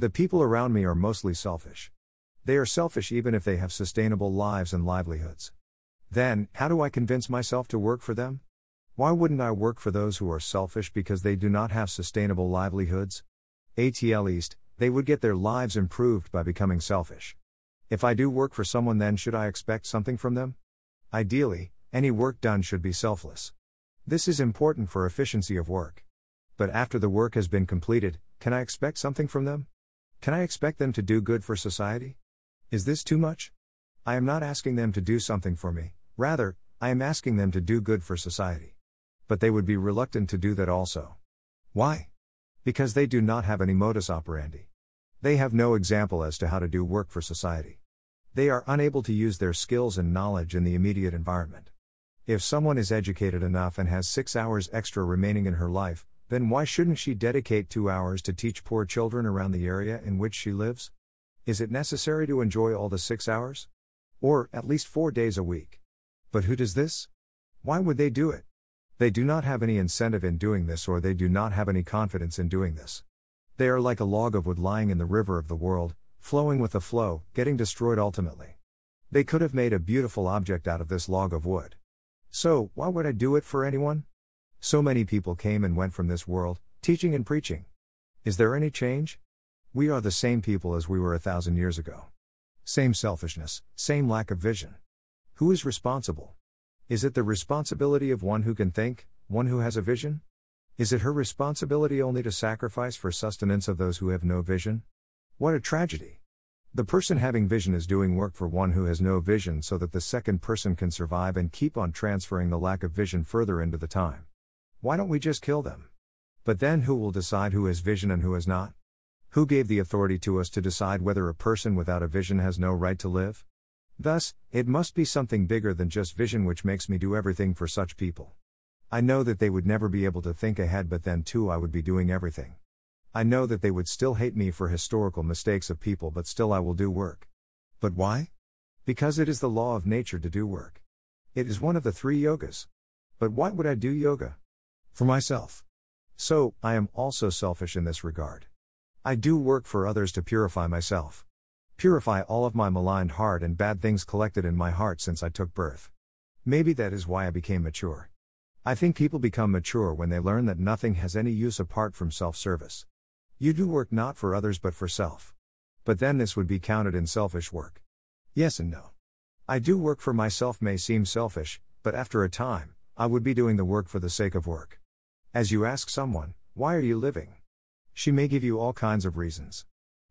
The people around me are mostly selfish. They are selfish even if they have sustainable lives and livelihoods. Then, how do I convince myself to work for them? Why wouldn't I work for those who are selfish because they do not have sustainable livelihoods? ATL East, they would get their lives improved by becoming selfish. If I do work for someone, then should I expect something from them? Ideally, any work done should be selfless. This is important for efficiency of work. But after the work has been completed, can I expect something from them? Can I expect them to do good for society? Is this too much? I am not asking them to do something for me, rather, I am asking them to do good for society. But they would be reluctant to do that also. Why? Because they do not have any modus operandi. They have no example as to how to do work for society. They are unable to use their skills and knowledge in the immediate environment. If someone is educated enough and has six hours extra remaining in her life, then why shouldn't she dedicate two hours to teach poor children around the area in which she lives? Is it necessary to enjoy all the six hours? Or, at least four days a week? But who does this? Why would they do it? They do not have any incentive in doing this, or they do not have any confidence in doing this. They are like a log of wood lying in the river of the world, flowing with the flow, getting destroyed ultimately. They could have made a beautiful object out of this log of wood. So, why would I do it for anyone? So many people came and went from this world, teaching and preaching. Is there any change? We are the same people as we were a thousand years ago. Same selfishness, same lack of vision. Who is responsible? Is it the responsibility of one who can think, one who has a vision? Is it her responsibility only to sacrifice for sustenance of those who have no vision? What a tragedy! The person having vision is doing work for one who has no vision so that the second person can survive and keep on transferring the lack of vision further into the time. Why don't we just kill them? But then who will decide who has vision and who has not? Who gave the authority to us to decide whether a person without a vision has no right to live? Thus, it must be something bigger than just vision which makes me do everything for such people. I know that they would never be able to think ahead, but then too I would be doing everything. I know that they would still hate me for historical mistakes of people, but still I will do work. But why? Because it is the law of nature to do work. It is one of the three yogas. But why would I do yoga? For myself. So, I am also selfish in this regard. I do work for others to purify myself. Purify all of my maligned heart and bad things collected in my heart since I took birth. Maybe that is why I became mature. I think people become mature when they learn that nothing has any use apart from self service. You do work not for others but for self. But then this would be counted in selfish work. Yes and no. I do work for myself may seem selfish, but after a time, I would be doing the work for the sake of work. As you ask someone, why are you living? She may give you all kinds of reasons.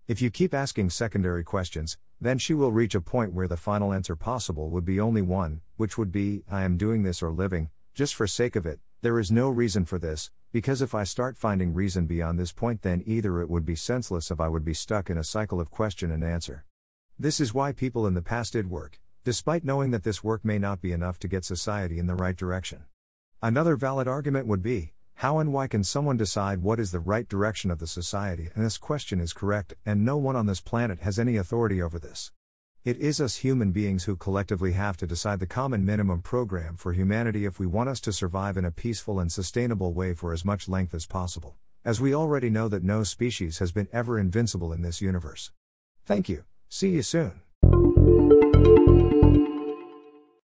If you keep asking secondary questions, then she will reach a point where the final answer possible would be only one, which would be, I am doing this or living, just for sake of it, there is no reason for this, because if I start finding reason beyond this point, then either it would be senseless if I would be stuck in a cycle of question and answer. This is why people in the past did work, despite knowing that this work may not be enough to get society in the right direction. Another valid argument would be how and why can someone decide what is the right direction of the society? And this question is correct, and no one on this planet has any authority over this. It is us human beings who collectively have to decide the common minimum program for humanity if we want us to survive in a peaceful and sustainable way for as much length as possible, as we already know that no species has been ever invincible in this universe. Thank you, see you soon.